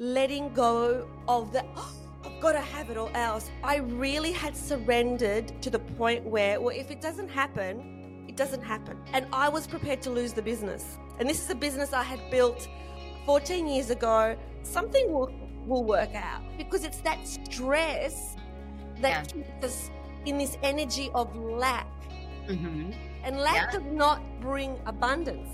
letting go of the, oh, I've got to have it or else. I really had surrendered to the point where, well, if it doesn't happen, it doesn't happen. And I was prepared to lose the business. And this is a business I had built 14 years ago. Something will, will work out because it's that stress that yeah. keeps us in this energy of lack. Mm-hmm. And lack yeah. does not bring abundance.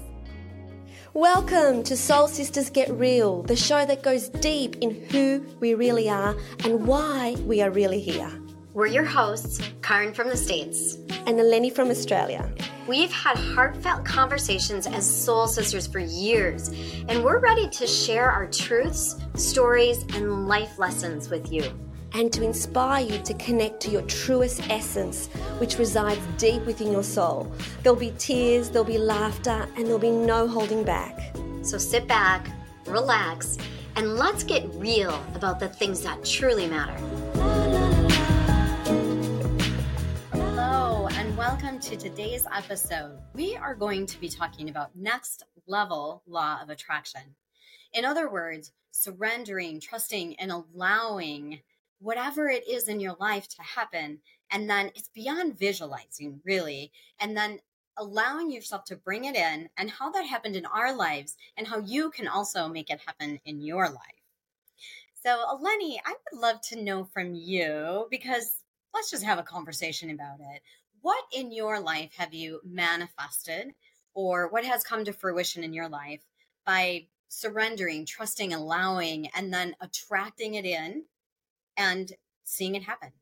Welcome to Soul Sisters Get Real, the show that goes deep in who we really are and why we are really here. We're your hosts, Caryn from the States and Eleni from Australia. We've had heartfelt conversations as soul sisters for years, and we're ready to share our truths, stories, and life lessons with you and to inspire you to connect to your truest essence, which resides deep within your soul. There'll be tears, there'll be laughter, and there'll be no holding back. So sit back, relax, and let's get real about the things that truly matter. Hello, and welcome to today's episode. We are going to be talking about next level law of attraction. In other words, surrendering, trusting, and allowing whatever it is in your life to happen. And then it's beyond visualizing, really. And then allowing yourself to bring it in and how that happened in our lives and how you can also make it happen in your life. So, Eleni, I would love to know from you because let's just have a conversation about it. What in your life have you manifested or what has come to fruition in your life by surrendering, trusting, allowing, and then attracting it in and seeing it happen.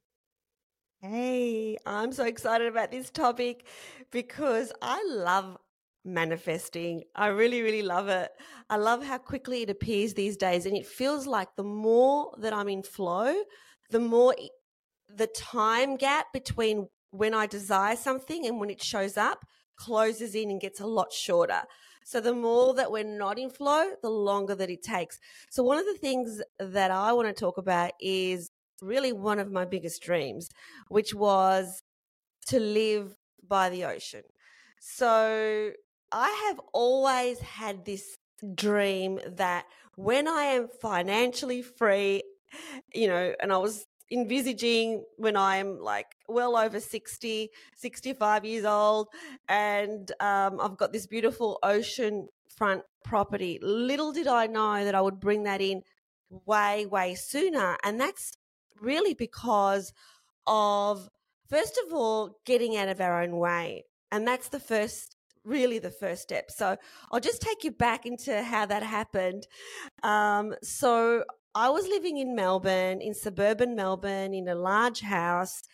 Hey, I'm so excited about this topic because I love manifesting. I really, really love it. I love how quickly it appears these days. And it feels like the more that I'm in flow, the more the time gap between when I desire something and when it shows up closes in and gets a lot shorter. So the more that we're not in flow, the longer that it takes. So one of the things that I want to talk about is really one of my biggest dreams, which was to live by the ocean. So I have always had this dream that when I am financially free, you know, and I was envisaging when I'm like well over 60, 65 years old, and um, I've got this beautiful ocean front property. Little did I know that I would bring that in way, way sooner. And that's really because of, first of all, getting out of our own way. And that's the first really the first step. So I'll just take you back into how that happened. Um, so I was living in Melbourne, in suburban Melbourne, in a large house,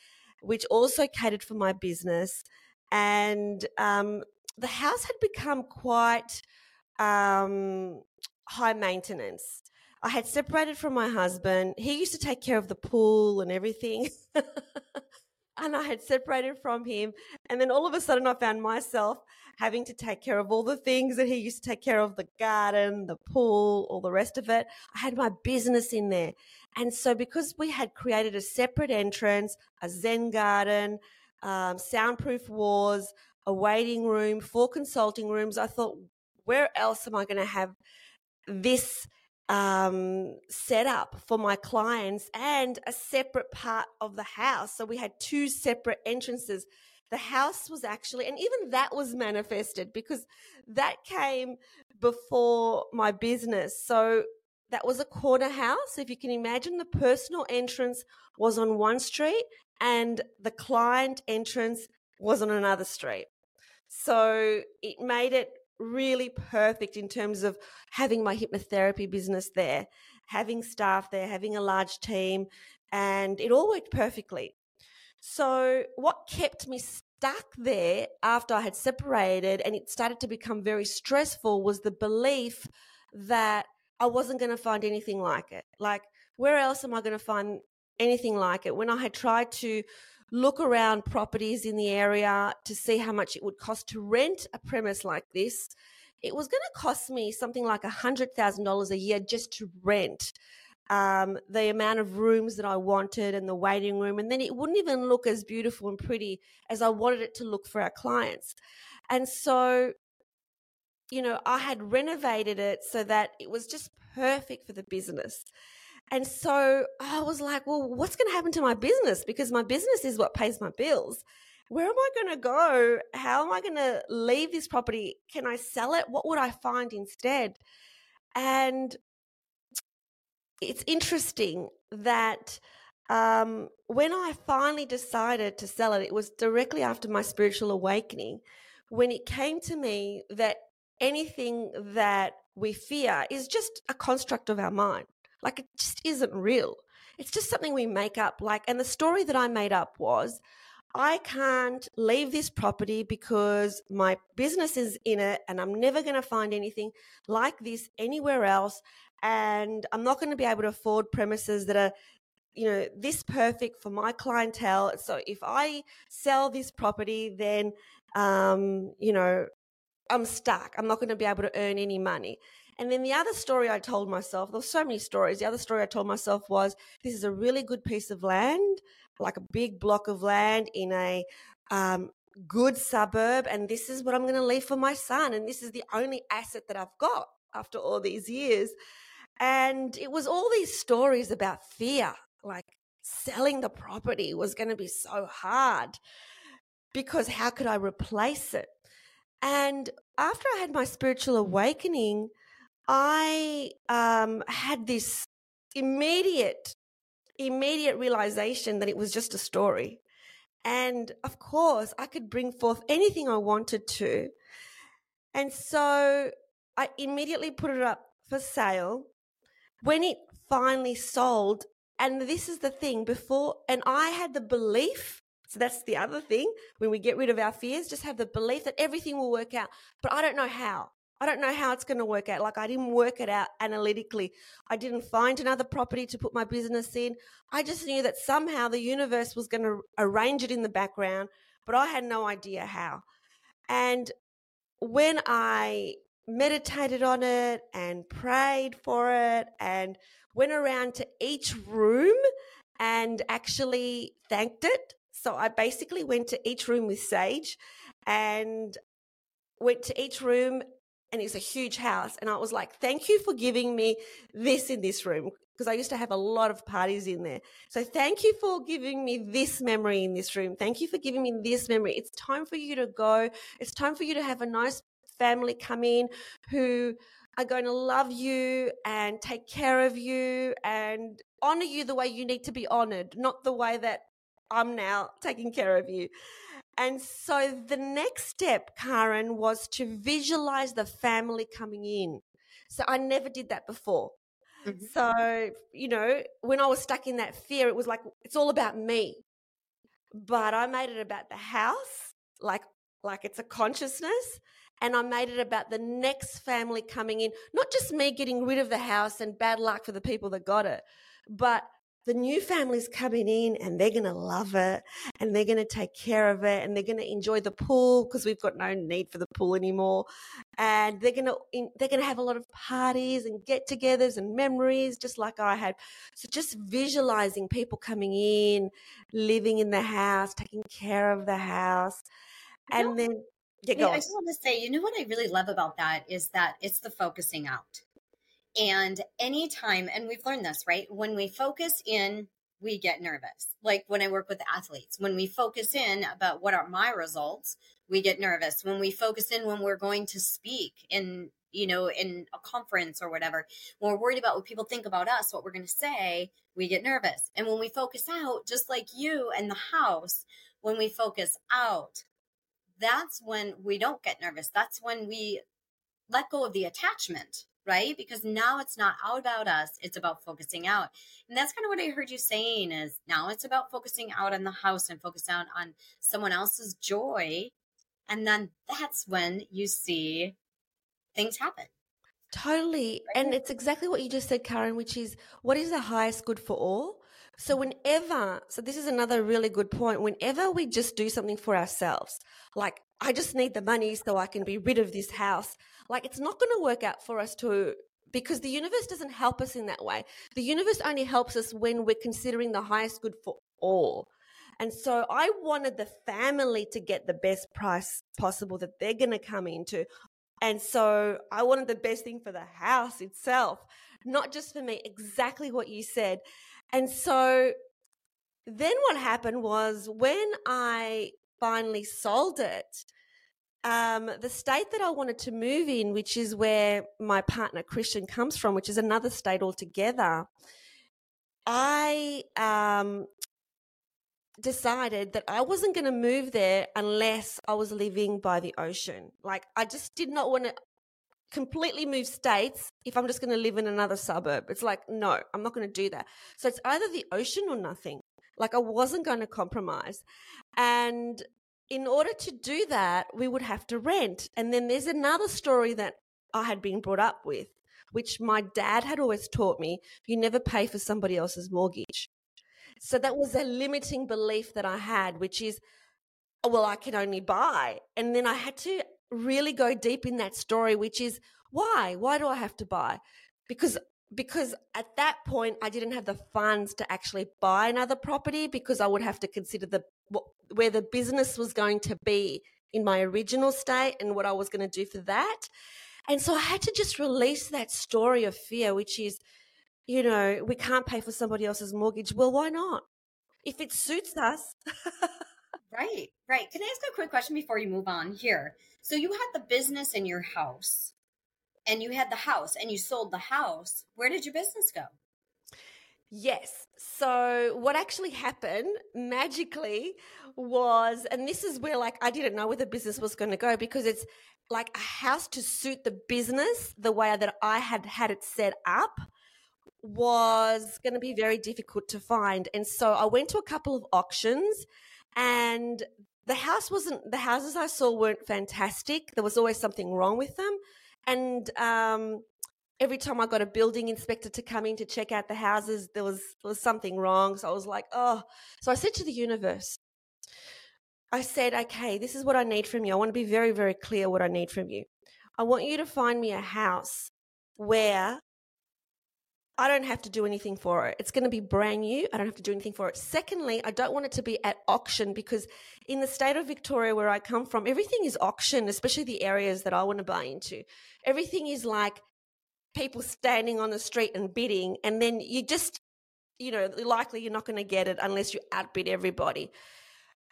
which also catered for my business. And um, the house had become quite um, high maintenance. I had separated from my husband. He used to take care of the pool and everything. and I had separated from him. And then all of a sudden, I found myself having to take care of all the things that he used to take care of the garden, the pool, all the rest of it. I had my business in there. And so, because we had created a separate entrance, a Zen garden, um, soundproof walls, a waiting room, four consulting rooms, I thought, where else am I going to have this? um, set up for my clients and a separate part of the house. So we had two separate entrances. The house was actually, and even that was manifested because that came before my business. So that was a corner house. If you can imagine, the personal entrance was on one street and the client entrance was on another street. So it made it really perfect in terms of having my hypnotherapy business there, having staff there, having a large team, and it all worked perfectly. So, what kept me stuck there after I had separated and it started to become very stressful was the belief that I wasn't going to find anything like it. Like, where else am I going to find anything like it? When I had tried to look around properties in the area to see how much it would cost to rent a premise like this. It was going to cost me something like $100,000 a year just to rent um, the amount of rooms that I wanted and the waiting room. And then it wouldn't even look as beautiful and pretty as I wanted it to look for our clients. And so you know, I had renovated it so that it was just perfect for the business. And so I was like, well, what's going to happen to my business? Because my business is what pays my bills. Where am I going to go? How am I going to leave this property? Can I sell it? What would I find instead? And it's interesting that um, when I finally decided to sell it, it was directly after my spiritual awakening when it came to me that anything that we fear is just a construct of our mind. Like it just isn't real. It's just something we make up. Like, and the story that I made up was I can't leave this property because my business is in it and I'm never going to find anything like this anywhere else. And I'm not going to be able to afford premises that are, you know, this perfect for my clientele. So if I sell this property, then, um, you know, I'm stuck. I'm not going to be able to earn any money. And then the other story I told myself, there were so many stories. The other story I told myself was this is a really good piece of land, like a big block of land in a um, good suburb. And this is what I'm going to leave for my son. And this is the only asset that I've got after all these years. And it was all these stories about fear, like selling the property was going to be so hard because how could I replace it? And after I had my spiritual awakening, I um, had this immediate, immediate realization that it was just a story. And of course, I could bring forth anything I wanted to. And so I immediately put it up for sale. When it finally sold, and this is the thing before, and I had the belief so that's the other thing. When we get rid of our fears, just have the belief that everything will work out. But I don't know how. I don't know how it's going to work out. Like I didn't work it out analytically. I didn't find another property to put my business in. I just knew that somehow the universe was going to arrange it in the background, but I had no idea how. And when I meditated on it and prayed for it and went around to each room and actually thanked it so I basically went to each room with Sage and went to each room and it's a huge house. And I was like, thank you for giving me this in this room because I used to have a lot of parties in there. So thank you for giving me this memory in this room. Thank you for giving me this memory. It's time for you to go. It's time for you to have a nice family come in who are going to love you and take care of you and honor you the way you need to be honored, not the way that I'm now taking care of you. And so the next step, Caryn, was to visualize the family coming in. So I never did that before. Mm-hmm. So, you know, when I was stuck in that fear, it was like, it's all about me. But I made it about the house, like, like it's a consciousness. And I made it about the next family coming in, not just me getting rid of the house and bad luck for the people that got it, but the new family's coming in and they're going to love it and they're going to take care of it and they're going to enjoy the pool because we've got no need for the pool anymore. And they're going to they're going to have a lot of parties and get-togethers and memories just like I had. So just visualizing people coming in living in the house taking care of the house and then yeah, I just want to say, you know what I really love about that is that it's the focusing out. And anytime, and we've learned this, right? When we focus in, we get nervous. Like when I work with athletes, when we focus in about what are my results, we get nervous. When we focus in when we're going to speak in, you know, in a conference or whatever, when we're worried about what people think about us, what we're going to say, we get nervous. And when we focus out, just like you and the house, when we focus out, that's when we don't get nervous. That's when we let go of the attachment right? Because now it's not out about us, it's about focusing out. And that's kind of what I heard you saying is now it's about focusing out on the house and focus out on someone else's joy. And then that's when you see things happen. Totally. Right? And it's exactly what you just said, Caryn, which is what is the highest good for all? So whenever, so this is another really good point. Whenever we just do something for ourselves, like I just need the money so I can be rid of this house. Like it's not going to work out for us to because the universe doesn't help us in that way. The universe only helps us when we're considering the highest good for all. And so I wanted the family to get the best price possible that they're going to come into. And so I wanted the best thing for the house itself, not just for me, exactly what you said. And so then what happened was when I finally sold it, um, the state that I wanted to move in, which is where my partner Christian comes from, which is another state altogether, I um, decided that I wasn't going to move there unless I was living by the ocean. Like, I just did not want to completely move states if I'm just going to live in another suburb. It's like, no, I'm not going to do that. So it's either the ocean or nothing. Like, I wasn't going to compromise. And in order to do that, we would have to rent. And then there's another story that I had been brought up with, which my dad had always taught me you never pay for somebody else's mortgage. So that was a limiting belief that I had, which is, well, I can only buy. And then I had to really go deep in that story, which is why? Why do I have to buy? Because because at that point I didn't have the funds to actually buy another property because I would have to consider the where the business was going to be in my original state and what I was going to do for that. And so I had to just release that story of fear, which is you know, we can't pay for somebody else's mortgage. Well, why not? If it suits us. right, right. Can I ask a quick question before you move on here? So you had the business in your house and you had the house and you sold the house. Where did your business go? Yes. So what actually happened magically was, and this is where like I didn't know where the business was going to go because it's like a house to suit the business the way that I had had it set up was going to be very difficult to find. And so I went to a couple of auctions and the house wasn't, the houses I saw weren't fantastic. There was always something wrong with them. And, um, every time I got a building inspector to come in to check out the houses, there was, there was something wrong. So I was like, oh, so I said to the universe, I said, okay, this is what I need from you. I want to be very, very clear what I need from you. I want you to find me a house where I don't have to do anything for it. It's going to be brand new. I don't have to do anything for it. Secondly, I don't want it to be at auction because in the state of Victoria where I come from, everything is auction, especially the areas that I want to buy into. Everything is like people standing on the street and bidding, and then you just, you know, likely you're not going to get it unless you outbid everybody.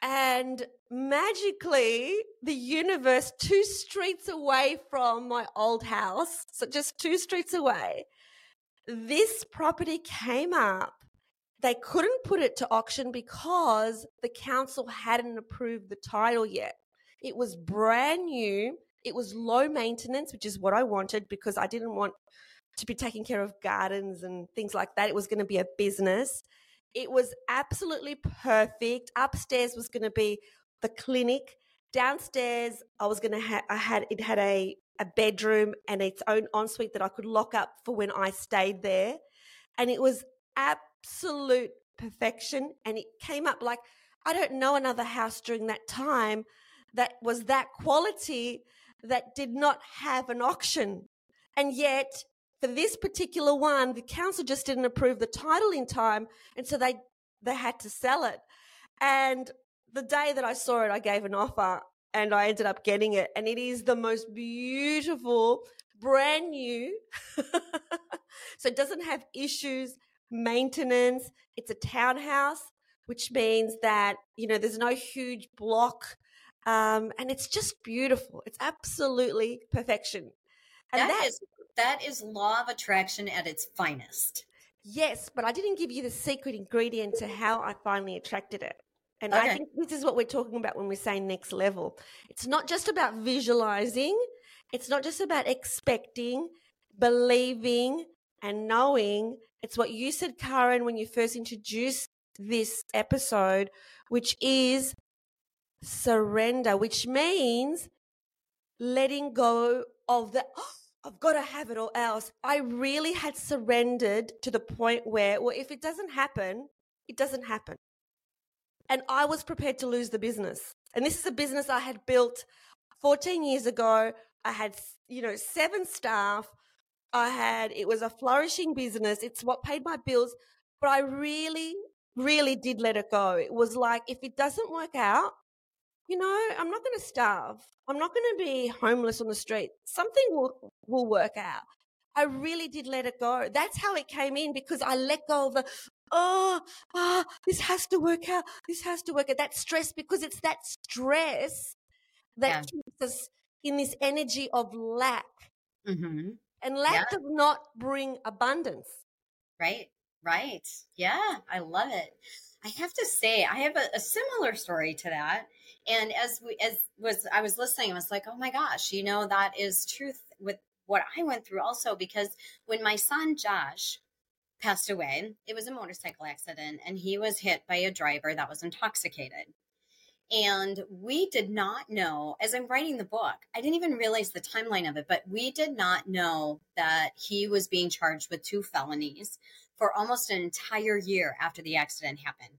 And magically, the universe, two streets away from my old house, so just two streets away, this property came up. They couldn't put it to auction because the council hadn't approved the title yet. It was brand new. It was low maintenance, which is what I wanted because I didn't want to be taking care of gardens and things like that. It was going to be a business. It was absolutely perfect. Upstairs was going to be the clinic. Downstairs, I was to have, I had, it had a a bedroom and its own ensuite that I could lock up for when I stayed there. And it was absolute perfection. And it came up like, I don't know another house during that time that was that quality that did not have an auction. And yet, for this particular one, the council just didn't approve the title in time. And so they, they had to sell it. And the day that I saw it, I gave an offer and I ended up getting it. And it is the most beautiful, brand new. so it doesn't have issues, maintenance. It's a townhouse, which means that, you know, there's no huge block. Um, and it's just beautiful. It's absolutely perfection. And that, that is that is law of attraction at its finest. Yes, but I didn't give you the secret ingredient to how I finally attracted it. And okay. I think this is what we're talking about when we say next level. It's not just about visualizing, it's not just about expecting, believing, and knowing. It's what you said, Caryn, when you first introduced this episode, which is surrender, which means letting go of the, oh, I've got to have it or else. I really had surrendered to the point where, well, if it doesn't happen, it doesn't happen and I was prepared to lose the business. And this is a business I had built 14 years ago. I had, you know, seven staff. I had, it was a flourishing business. It's what paid my bills. But I really, really did let it go. It was like, if it doesn't work out, you know, I'm not going to starve. I'm not going to be homeless on the street. Something will, will work out. I really did let it go. That's how it came in because I let go of the, oh, ah, this has to work out. This has to work out. That stress because it's that stress that yeah. keeps us in this energy of lack. Mm-hmm. And lack yeah. does not bring abundance. Right, right. Yeah, I love it. I have to say, I have a, a similar story to that. And as we, as was, I was listening, I was like, oh my gosh, you know, that is truth with what I went through also, because when my son Josh passed away, it was a motorcycle accident and he was hit by a driver that was intoxicated. And we did not know, as I'm writing the book, I didn't even realize the timeline of it, but we did not know that he was being charged with two felonies for almost an entire year after the accident happened.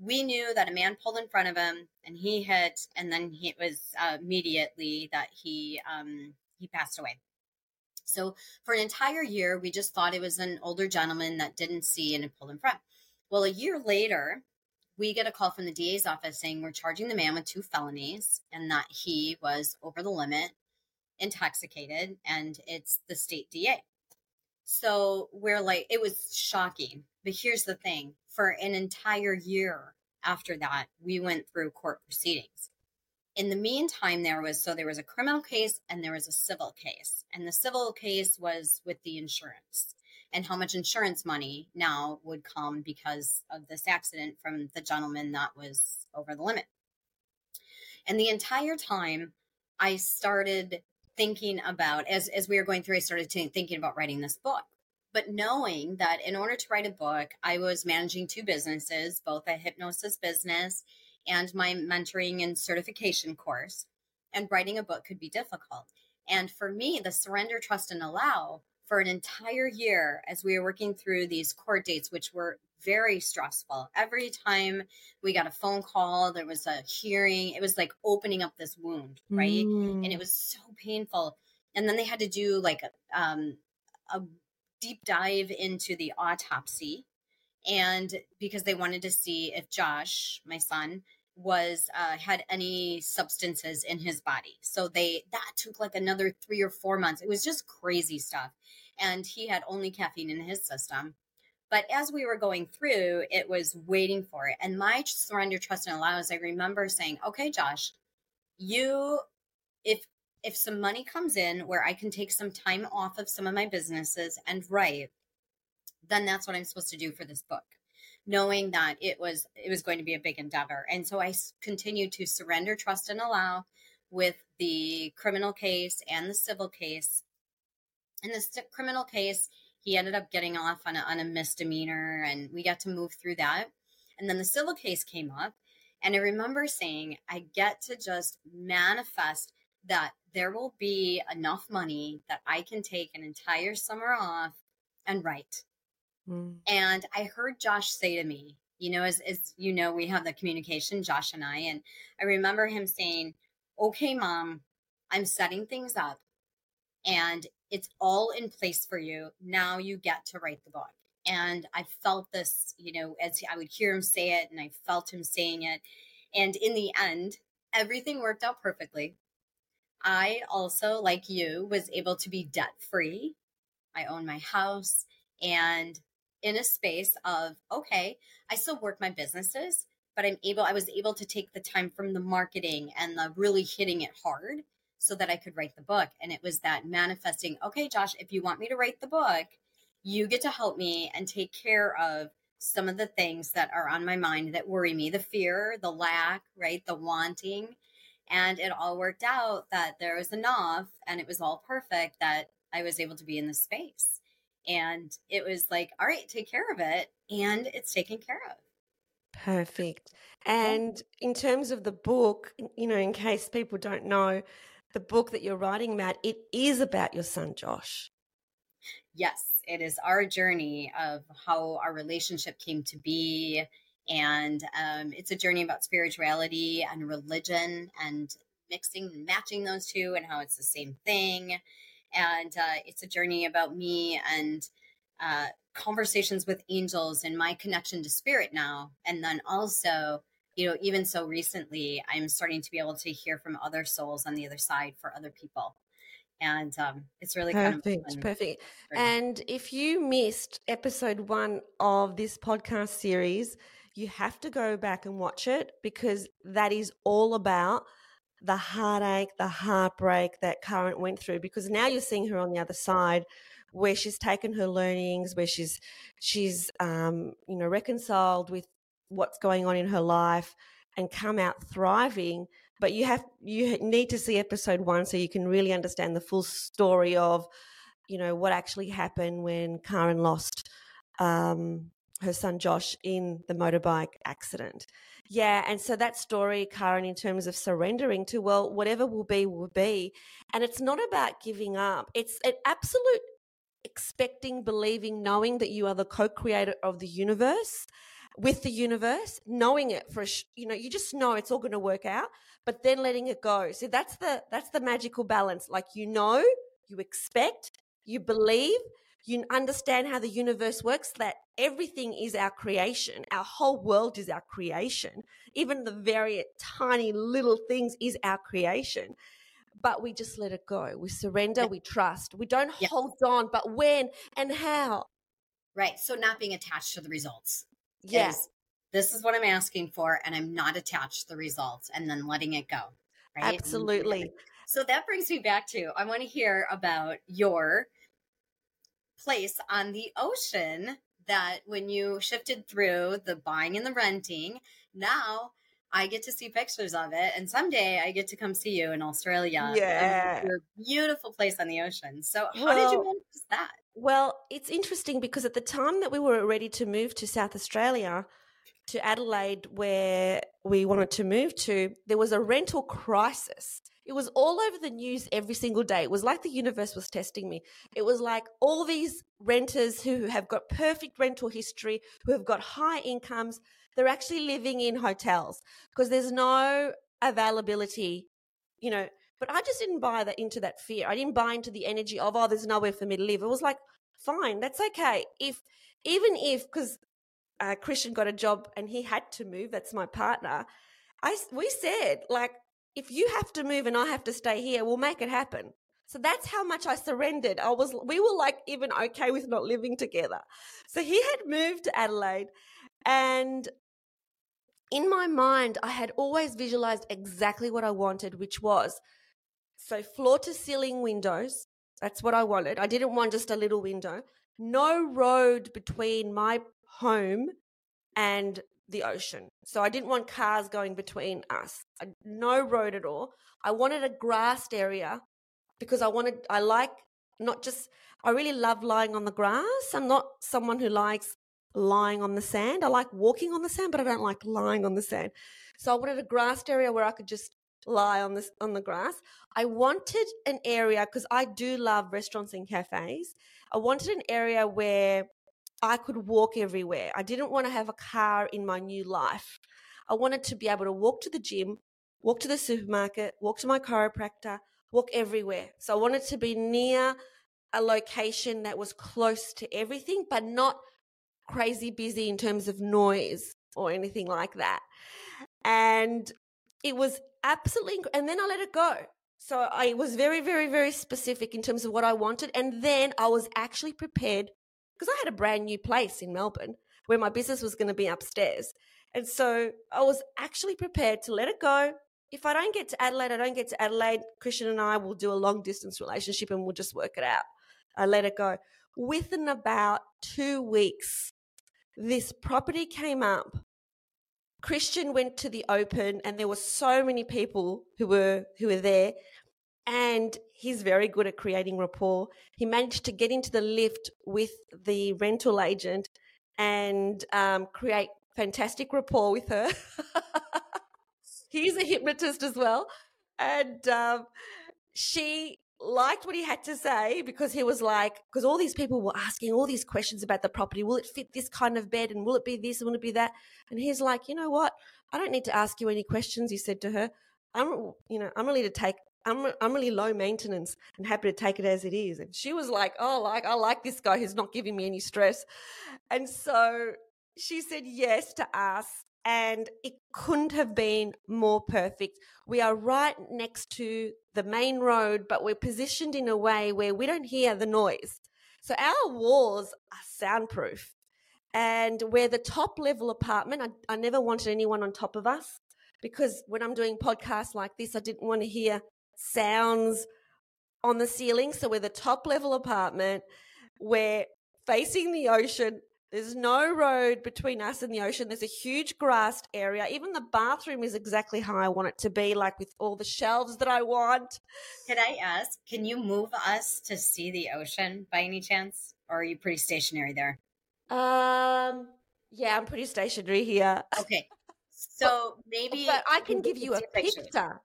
We knew that a man pulled in front of him and he hit, and then he, it was uh, immediately that he um, he passed away. So for an entire year, we just thought it was an older gentleman that didn't see and had pulled in front. Well, a year later, we get a call from the DA's office saying we're charging the man with two felonies and that he was over the limit, intoxicated, and it's the state DA. So we're like, it was shocking. But here's the thing for an entire year after that, we went through court proceedings. In the meantime, there was so there was a criminal case and there was a civil case. And the civil case was with the insurance and how much insurance money now would come because of this accident from the gentleman that was over the limit. And the entire time, I started thinking about as as we were going through. I started thinking about writing this book, but knowing that in order to write a book, I was managing two businesses, both a hypnosis business and my mentoring and certification course. And writing a book could be difficult. And for me, the surrender, trust, and allow for an entire year as we were working through these court dates, which were very stressful. Every time we got a phone call, there was a hearing, it was like opening up this wound, right? Mm. And it was so painful. And then they had to do like a, um, a deep dive into the autopsy. And because they wanted to see if Josh, my son, was uh, had any substances in his body. So they that took like another three or four months. It was just crazy stuff, and he had only caffeine in his system. But as we were going through, it was waiting for it. And my surrender, trust, and allows. I remember saying, "Okay, Josh, you, if if some money comes in where I can take some time off of some of my businesses and write, then that's what I'm supposed to do for this book." knowing that it was it was going to be a big endeavor. And so I continued to surrender, trust, and allow with the criminal case and the civil case. In the criminal case, he ended up getting off on a, on a misdemeanor, and we got to move through that. And then the civil case came up, and I remember saying, I get to just manifest that there will be enough money that I can take an entire summer off and write. Mm. And I heard Josh say to me, you know, as, as you know, we have the communication, Josh and I, and I remember him saying, okay, mom, I'm setting things up and it's all in place for you. Now you get to write the book. And I felt this, you know, as I would hear him say it and I felt him saying it. And in the end, everything worked out perfectly. I also, like you, was able to be debt free. I own my house and in a space of, okay, I still work my businesses, but I'm able, I was able to take the time from the marketing and the really hitting it hard so that I could write the book. And it was that manifesting, okay, Josh, if you want me to write the book, you get to help me and take care of some of the things that are on my mind that worry me the fear, the lack, right? The wanting. And it all worked out that there was enough and it was all perfect that I was able to be in the space. And it was like, all right, take care of it. And it's taken care of. Perfect. And in terms of the book, you know, in case people don't know, the book that you're writing, Matt, it is about your son, Josh. Yes, it is our journey of how our relationship came to be. And um, it's a journey about spirituality and religion and mixing and matching those two and how it's the same thing and uh, it's a journey about me and uh, conversations with angels and my connection to spirit now and then also you know, even so recently, I'm starting to be able to hear from other souls on the other side for other people. And um, it's really perfect, kind of perfect. And if you missed episode one of this podcast series, you have to go back and watch it because that is all about the heartache, the heartbreak that Caryn went through. Because now you're seeing her on the other side, where she's taken her learnings, where she's she's um, you know reconciled with what's going on in her life and come out thriving but you have you need to see episode 1 so you can really understand the full story of you know what actually happened when Caryn lost um, her son Josh in the motorbike accident. Yeah, and so that story, Caryn, in terms of surrendering to well, whatever will be will be, and it's not about giving up. It's an absolute expecting, believing, knowing that you are the co-creator of the universe with the universe, knowing it for you know, you just know it's all going to work out, but then letting it go. So that's the that's the magical balance. Like you know, you expect, you believe, you understand how the universe works that everything is our creation. Our whole world is our creation. Even the very tiny little things is our creation. But we just let it go. We surrender, we trust. We don't hold on, but when and how. Right. So not being attached to the results. Yes. This is what I'm asking for, and I'm not attached to the results, and then letting it go. Right. Absolutely. So that brings me back to I want to hear about your place on the ocean that when you shifted through the buying and the renting, now I get to see pictures of it, and someday I get to come see you in Australia. Yeah, your beautiful place on the ocean. So, how well, did you manage that? Well, it's interesting because at the time that we were ready to move to South Australia, to Adelaide, where we wanted to move to, there was a rental crisis. It was all over the news every single day. It was like the universe was testing me. It was like all these renters who have got perfect rental history, who have got high incomes, they're actually living in hotels because there's no availability, you know, but I just didn't buy that into that fear. I didn't buy into the energy of, oh, there's nowhere for me to live. It was like, fine, that's okay. If, even if, because uh, Christian got a job and he had to move, that's my partner. I, we said, like, if you have to move and I have to stay here, we'll make it happen. So that's how much I surrendered. I was, we were like even okay with not living together. So he had moved to Adelaide and in my mind, I had always visualized exactly what I wanted, which was so floor to ceiling windows. That's what I wanted. I didn't want just a little window. No road between my home and the ocean. So I didn't want cars going between us. No road at all. I wanted a grassed area because I wanted, I like not just, I really love lying on the grass. I'm not someone who likes lying on the sand. I like walking on the sand, but I don't like lying on the sand. So I wanted a grassed area where I could just lie on this on the grass. I wanted an area because I do love restaurants and cafes. I wanted an area where I could walk everywhere. I didn't want to have a car in my new life. I wanted to be able to walk to the gym, walk to the supermarket, walk to my chiropractor, walk everywhere. So I wanted to be near a location that was close to everything, but not crazy busy in terms of noise or anything like that. And it was absolutely, and then I let it go. So I was very, very, very specific in terms of what I wanted. And then I was actually prepared because I had a brand new place in Melbourne where my business was going to be upstairs. And so I was actually prepared to let it go. If I don't get to Adelaide, I don't get to Adelaide. Christian and I will do a long distance relationship and we'll just work it out. I let it go. Within about two weeks, this property came up Christian went to the open and there were so many people who were who were there and he's very good at creating rapport. He managed to get into the lift with the rental agent and um, create fantastic rapport with her. he's a hypnotist as well. And um, she liked what he had to say because he was like, because all these people were asking all these questions about the property. Will it fit this kind of bed? And will it be this? And will it be that? And he's like, you know what? I don't need to ask you any questions. He said to her, I'm, you know, I'm really to take, I'm, I'm really low maintenance and happy to take it as it is. And she was like, oh, like, I like this guy who's not giving me any stress. And so she said yes to us. and it couldn't have been more perfect. We are right next to the main road, but we're positioned in a way where we don't hear the noise. So our walls are soundproof. And we're the top level apartment. I, I never wanted anyone on top of us because when I'm doing podcasts like this, I didn't want to hear sounds on the ceiling. So we're the top level apartment. We're facing the ocean. There's no road between us and the ocean. There's a huge grassed area. Even the bathroom is exactly how I want it to be, like with all the shelves that I want. Can I ask, can you move us to see the ocean by any chance? Or are you pretty stationary there? Um, yeah, I'm pretty stationary here. Okay. So maybe but I can give you a picture. picture.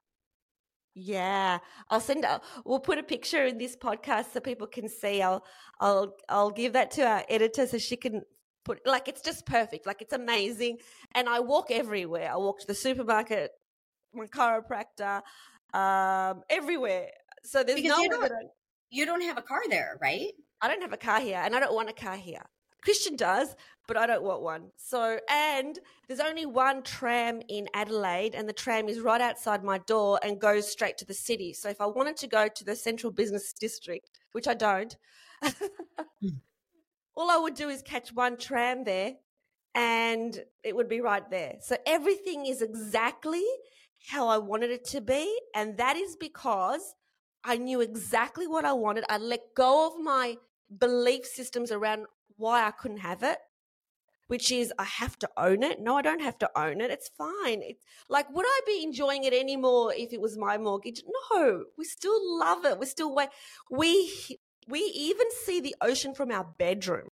Yeah, I'll send. A, we'll put a picture in this podcast so people can see. I'll, I'll, I'll give that to our editor so she can put. Like it's just perfect. Like it's amazing. And I walk everywhere. I walk to the supermarket, my chiropractor, um, everywhere. So there's because no. You don't, you don't have a car there, right? I don't have a car here, and I don't want a car here. Christian does, but I don't want one. So, and there's only one tram in Adelaide, and the tram is right outside my door and goes straight to the city. So, if I wanted to go to the central business district, which I don't, hmm. all I would do is catch one tram there and it would be right there. So, everything is exactly how I wanted it to be. And that is because I knew exactly what I wanted. I let go of my belief systems around why I couldn't have it, which is I have to own it. No, I don't have to own it. It's fine. It's like, would I be enjoying it anymore if it was my mortgage? No, we still love it. We still wait. We, we even see the ocean from our bedroom.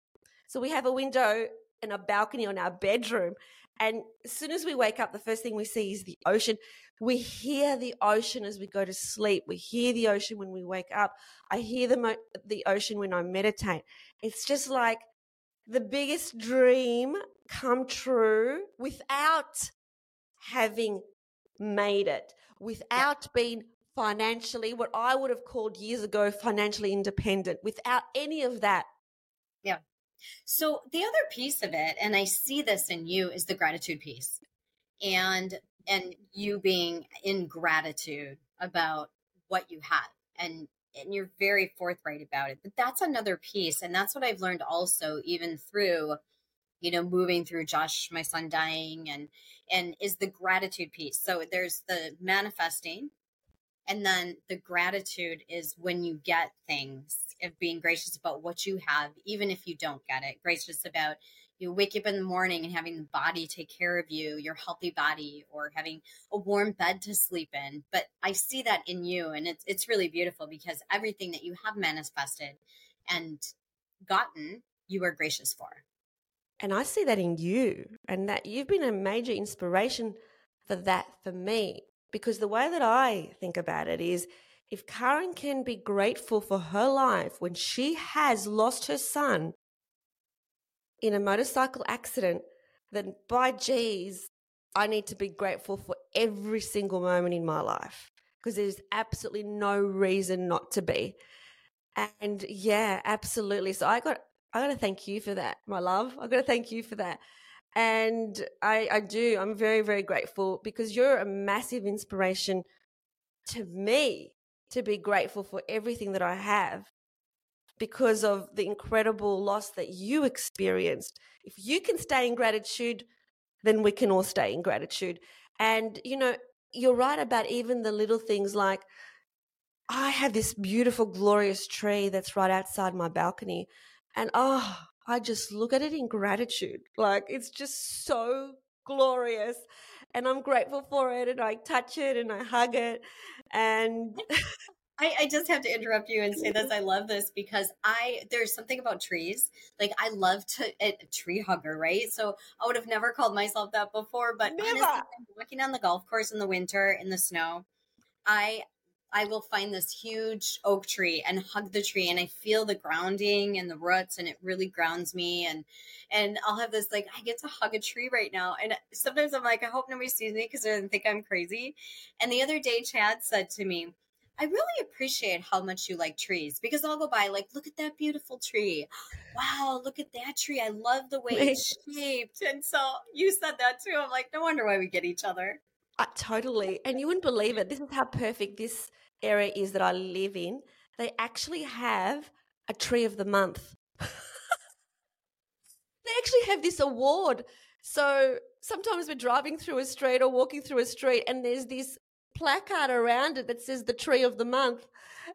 So we have a window and a balcony on our bedroom. And as soon as we wake up, the first thing we see is the ocean. We hear the ocean as we go to sleep. We hear the ocean when we wake up. I hear the, mo- the ocean when I meditate. It's just like the biggest dream come true without having made it, without yeah. being financially, what I would have called years ago, financially independent, without any of that. Yeah. So the other piece of it, and I see this in you, is the gratitude piece. And and you being in gratitude about what you have and and you're very forthright about it. But that's another piece. And that's what I've learned also, even through, you know, moving through Josh, my son dying and, and is the gratitude piece. So there's the manifesting. And then the gratitude is when you get things of being gracious about what you have, even if you don't get it, gracious about you wake up in the morning and having the body take care of you, your healthy body, or having a warm bed to sleep in. But I see that in you, and it's it's really beautiful because everything that you have manifested and gotten, you are gracious for. And I see that in you, and that you've been a major inspiration for that for me. Because the way that I think about it is if Caryn can be grateful for her life when she has lost her son in a motorcycle accident, then by geez, I need to be grateful for every single moment in my life because there's absolutely no reason not to be. And yeah, absolutely. So I got I got to thank you for that, my love. I got to thank you for that. And I I do. I'm very very grateful because you're a massive inspiration to me to be grateful for everything that I have because of the incredible loss that you experienced. If you can stay in gratitude, then we can all stay in gratitude. And, you know, you're right about even the little things like I have this beautiful, glorious tree that's right outside my balcony. And oh, I just look at it in gratitude. Like it's just so glorious. And I'm grateful for it. And I touch it and I hug it. And I, I, just have to interrupt you and say this. Mm-hmm. I love this because I there's something about trees. Like I love to a tree hugger, right? So I would have never called myself that before, but never. honestly, walking on the golf course in the winter in the snow, I I will find this huge oak tree and hug the tree and I feel the grounding and the roots and it really grounds me and and I'll have this like I get to hug a tree right now and sometimes I'm like I hope nobody sees me because they think I'm crazy. And the other day Chad said to me, I really appreciate how much you like trees because I'll go by like, look at that beautiful tree. Wow, look at that tree. I love the way it's shaped. And so you said that too. I'm like, no wonder why we get each other. Uh, totally. And you wouldn't believe it. This is how perfect this area is that I live in. They actually have a tree of the month. they actually have this award. So sometimes we're driving through a street or walking through a street and there's this placard around it that says the tree of the month.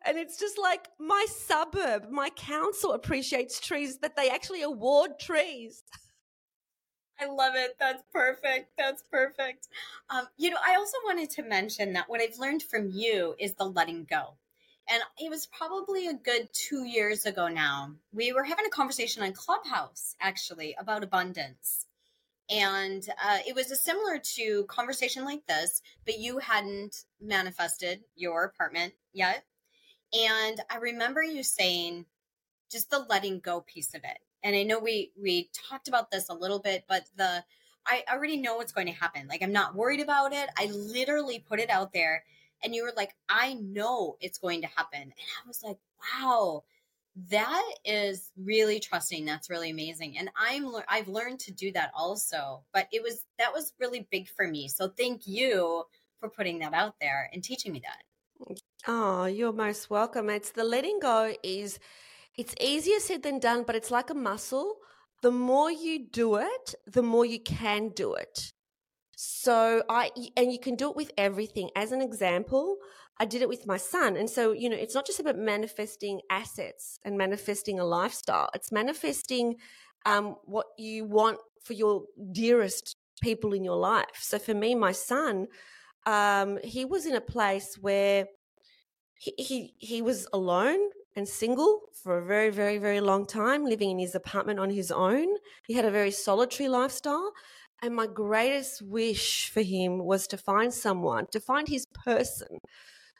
And it's just like my suburb, my council appreciates trees that they actually award trees. I love it. That's perfect. That's perfect. Um, you know, I also wanted to mention that what I've learned from you is the letting go. And it was probably a good two years ago now. We were having a conversation on Clubhouse, actually, about abundance. And uh, it was a similar to conversation like this, but you hadn't manifested your apartment yet. And I remember you saying just the letting go piece of it and I know we we talked about this a little bit, but the I already know what's going to happen. Like I'm not worried about it. I literally put it out there and you were like, I know it's going to happen. And I was like, wow, that is really trusting. That's really amazing. And I'm I've learned to do that also. But it was that was really big for me. So thank you for putting that out there and teaching me that. Oh, you're most welcome. It's the letting go is it's easier said than done, but it's like a muscle. The more you do it, the more you can do it. So I, and you can do it with everything. As an example, I did it with my son. And so, you know, it's not just about manifesting assets and manifesting a lifestyle, it's manifesting um, what you want for your dearest people in your life. So for me, my son, um, he was in a place where he, he, he was alone and single for a very, very, very long time, living in his apartment on his own. He had a very solitary lifestyle. And my greatest wish for him was to find someone, to find his person,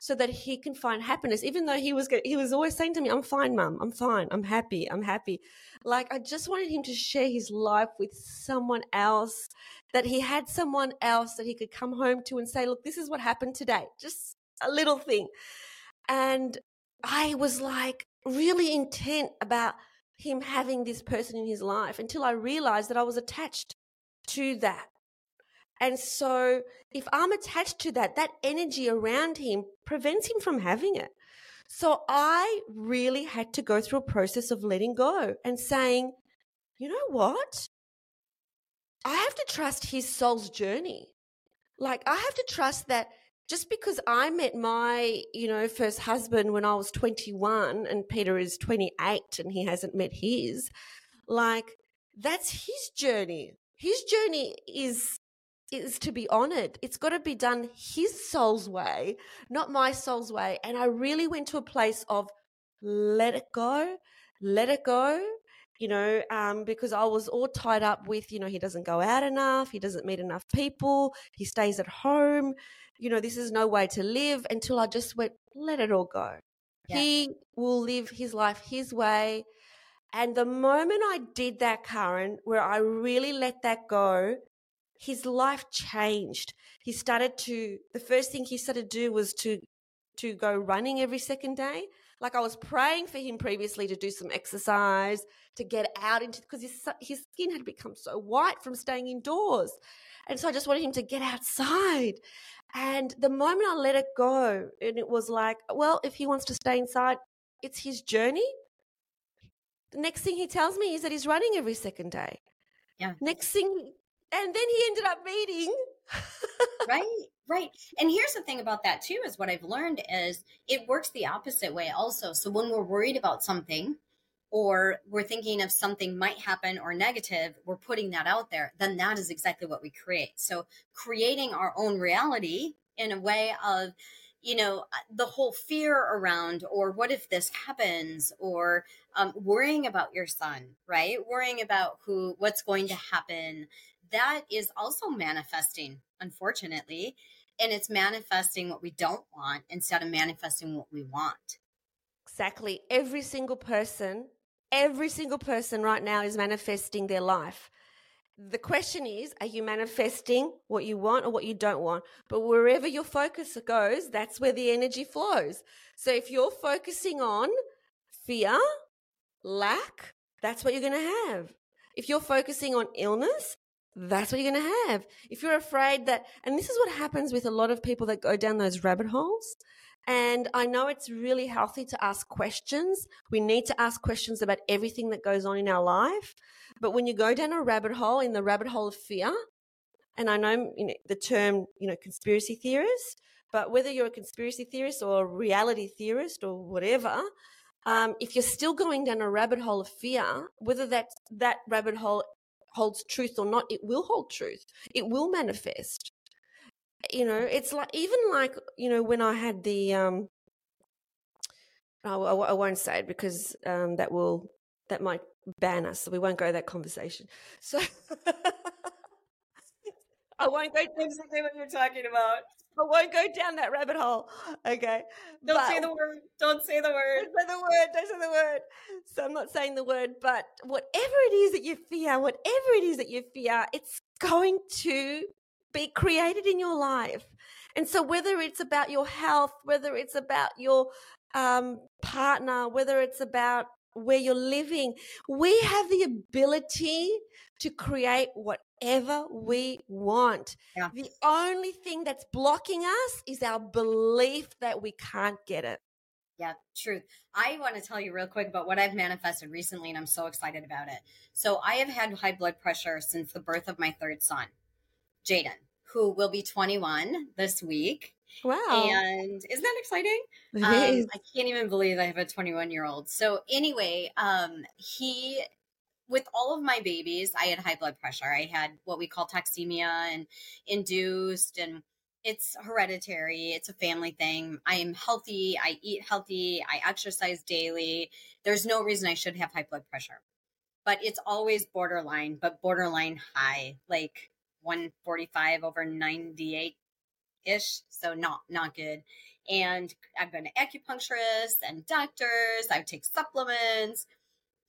so that he can find happiness. Even though he was he was always saying to me, "I'm fine, mum. I'm fine. I'm happy. I'm happy." Like I just wanted him to share his life with someone else. That he had someone else that he could come home to and say, "Look, this is what happened today." Just a little thing. And I was like really intent about him having this person in his life until I realized that I was attached to that. And so if I'm attached to that, that energy around him prevents him from having it. So I really had to go through a process of letting go and saying, you know what? I have to trust his soul's journey. Like I have to trust that just because I met my, you know, first husband when I was 21 and Peter is 28 and he hasn't met his, like that's his journey. His journey is is to be honored. It's got to be done his soul's way, not my soul's way. And I really went to a place of let it go, let it go, you know, um, because I was all tied up with, you know, he doesn't go out enough, he doesn't meet enough people, he stays at home you know, this is no way to live until I just went, let it all go. Yeah. He will live his life his way. And the moment I did that, Caryn, where I really let that go, his life changed. He started to, the first thing he started to do was to, to go running every second day. Like I was praying for him previously to do some exercise, to get out into, because his, his skin had become so white from staying indoors. And so I just wanted him to get outside. And the moment I let it go, and it was like, well, if he wants to stay inside, it's his journey. The next thing he tells me is that he's running every second day. Yeah. Next thing, and then he ended up meeting. right, right. And here's the thing about that too is what I've learned is it works the opposite way also. So when we're worried about something, or we're thinking of something might happen or negative, we're putting that out there, then that is exactly what we create. So creating our own reality in a way of, you know, the whole fear around, or what if this happens, or um, worrying about your son, right? Worrying about who, what's going to happen. That is also manifesting, unfortunately. And it's manifesting what we don't want instead of manifesting what we want. Exactly. Every single person every single person right now is manifesting their life. the question is are you manifesting what you want or what you don't want but wherever your focus goes that's where the energy flows so if you're focusing on fear lack that's what you're going to have if you're focusing on illness that's what you're going to have if you're afraid that and this is what happens with a lot of people that go down those rabbit holes and I know it's really healthy to ask questions. We need to ask questions about everything that goes on in our life. But when you go down a rabbit hole, in the rabbit hole of fear, and I know, you know the term, you know, conspiracy theorist, but whether you're a conspiracy theorist or a reality theorist or whatever, um, if you're still going down a rabbit hole of fear, whether that that rabbit hole holds truth or not, it will hold truth. It will manifest you know it's like even like you know when i had the um I, I won't say it because um that will that might ban us so we won't go that conversation so i won't go exactly what you're talking about I won't go down that rabbit hole. Okay. Don't but, say the word. Don't say the word. Don't say the word. Don't say the word. So I'm not saying the word, but whatever it is that you fear, whatever it is that you fear, it's going to be created in your life. And so, whether it's about your health, whether it's about your um, partner, whether it's about where you're living, we have the ability to create whatever we want. Yeah. The only thing that's blocking us is our belief that we can't get it. Yeah, truth. I want to tell you real quick about what I've manifested recently, and I'm so excited about it. So, I have had high blood pressure since the birth of my third son. Jaden, who will be 21 this week. Wow. And isn't that exciting? Um, I can't even believe I have a 21 year old. So, anyway, um, he, with all of my babies, I had high blood pressure. I had what we call toxemia and induced, and it's hereditary. It's a family thing. I am healthy. I eat healthy. I exercise daily. There's no reason I should have high blood pressure, but it's always borderline, but borderline high. Like 145 over 98 ish. So not, not good. And I've been to acupuncturists and doctors. I take supplements.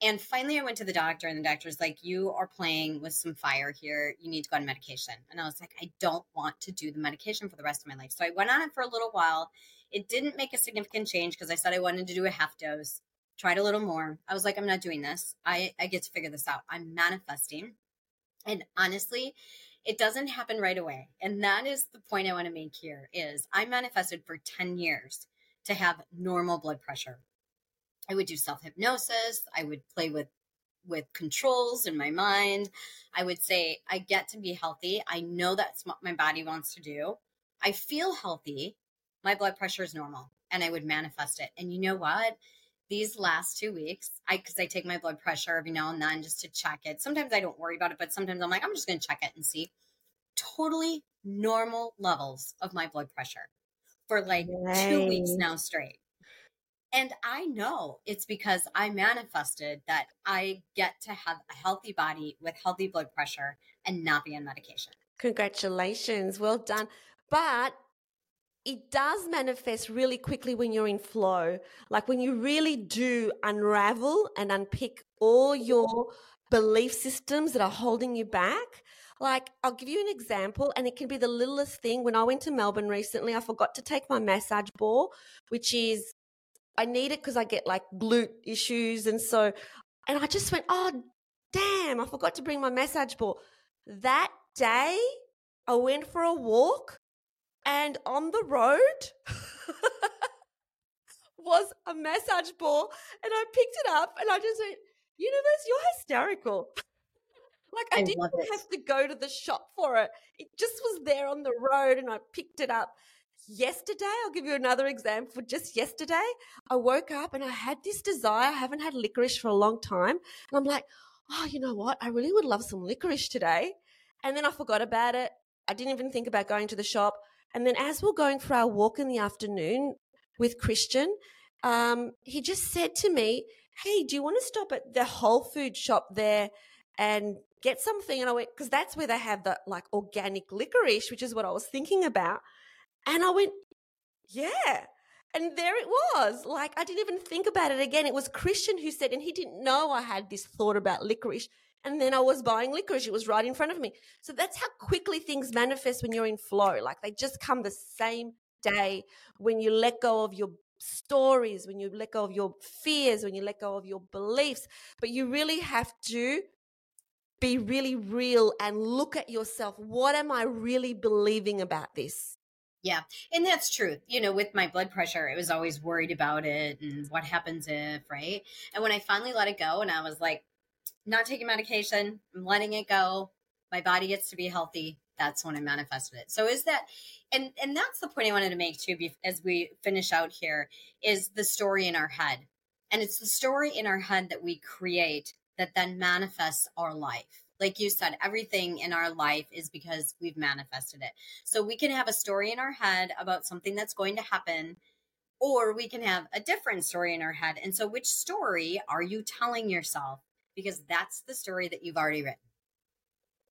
And finally, I went to the doctor, and the doctor's like, You are playing with some fire here. You need to go on medication. And I was like, I don't want to do the medication for the rest of my life. So I went on it for a little while. It didn't make a significant change because I said I wanted to do a half dose, tried a little more. I was like, I'm not doing this. I, I get to figure this out. I'm manifesting. And honestly, it doesn't happen right away. And that is the point I want to make here is I manifested for 10 years to have normal blood pressure. I would do self-hypnosis, I would play with with controls in my mind. I would say I get to be healthy. I know that's what my body wants to do. I feel healthy. My blood pressure is normal and I would manifest it. And you know what? these last two weeks, I because I take my blood pressure every now and then just to check it. Sometimes I don't worry about it, but sometimes I'm like, I'm just gonna check it and see. Totally normal levels of my blood pressure for like nice. two weeks now straight. And I know it's because I manifested that I get to have a healthy body with healthy blood pressure and not be on medication. Congratulations. Well done. But it does manifest really quickly when you're in flow. Like when you really do unravel and unpick all your belief systems that are holding you back. Like, I'll give you an example, and it can be the littlest thing. When I went to Melbourne recently, I forgot to take my massage ball, which is, I need it because I get like glute issues. And so, and I just went, oh, damn, I forgot to bring my massage ball. That day, I went for a walk and on the road was a massage ball. And I picked it up and I just went, Universe, you're hysterical. like I, I didn't have to go to the shop for it. It just was there on the road and I picked it up. Yesterday, I'll give you another example. Just yesterday, I woke up and I had this desire. I haven't had licorice for a long time. And I'm like, oh, you know what? I really would love some licorice today. And then I forgot about it. I didn't even think about going to the shop. And then as we're going for our walk in the afternoon with Christian, um, he just said to me, Hey, do you want to stop at the Whole Food shop there and get something? And I went, because that's where they have the like organic licorice, which is what I was thinking about. And I went, Yeah. And there it was. Like, I didn't even think about it again. It was Christian who said, and he didn't know I had this thought about licorice. and then I was buying licorice. It was right in front of me. So that's how quickly things manifest when you're in flow. Like they just come the same day when you let go of your stories, when you let go of your fears, when you let go of your beliefs. But you really have to be really real and look at yourself. What am I really believing about this? Yeah. And that's true. You know, with my blood pressure, I was always worried about it and what happens if, right? And when I finally let it go and I was like, not taking medication, I'm letting it go, my body gets to be healthy, that's when I manifested it. So is that and and that's the point I wanted to make too as we finish out here is the story in our head. And it's the story in our head that we create that then manifests our life. Like you said, everything in our life is because we've manifested it. So we can have a story in our head about something that's going to happen, or we can have a different story in our head. And so, which story are you telling yourself? Because that's the story that you've already written.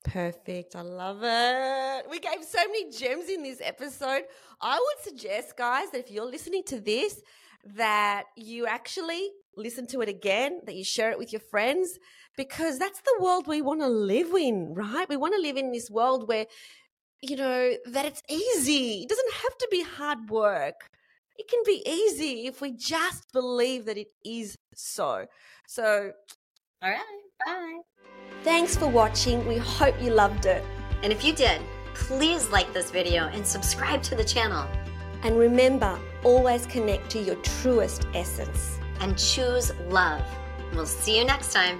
Perfect. I love it. We gave so many gems in this episode. I would suggest, guys, that if you're listening to this, that you actually listen to it again, that you share it with your friends, because that's the world we want to live in, right? We want to live in this world where, you know, that it's easy. It doesn't have to be hard work. It can be easy if we just believe that it is so. So, all right, bye. Thanks for watching. We hope you loved it. And if you did, please like this video and subscribe to the channel. And remember, always connect to your truest essence. And choose love. We'll see you next time.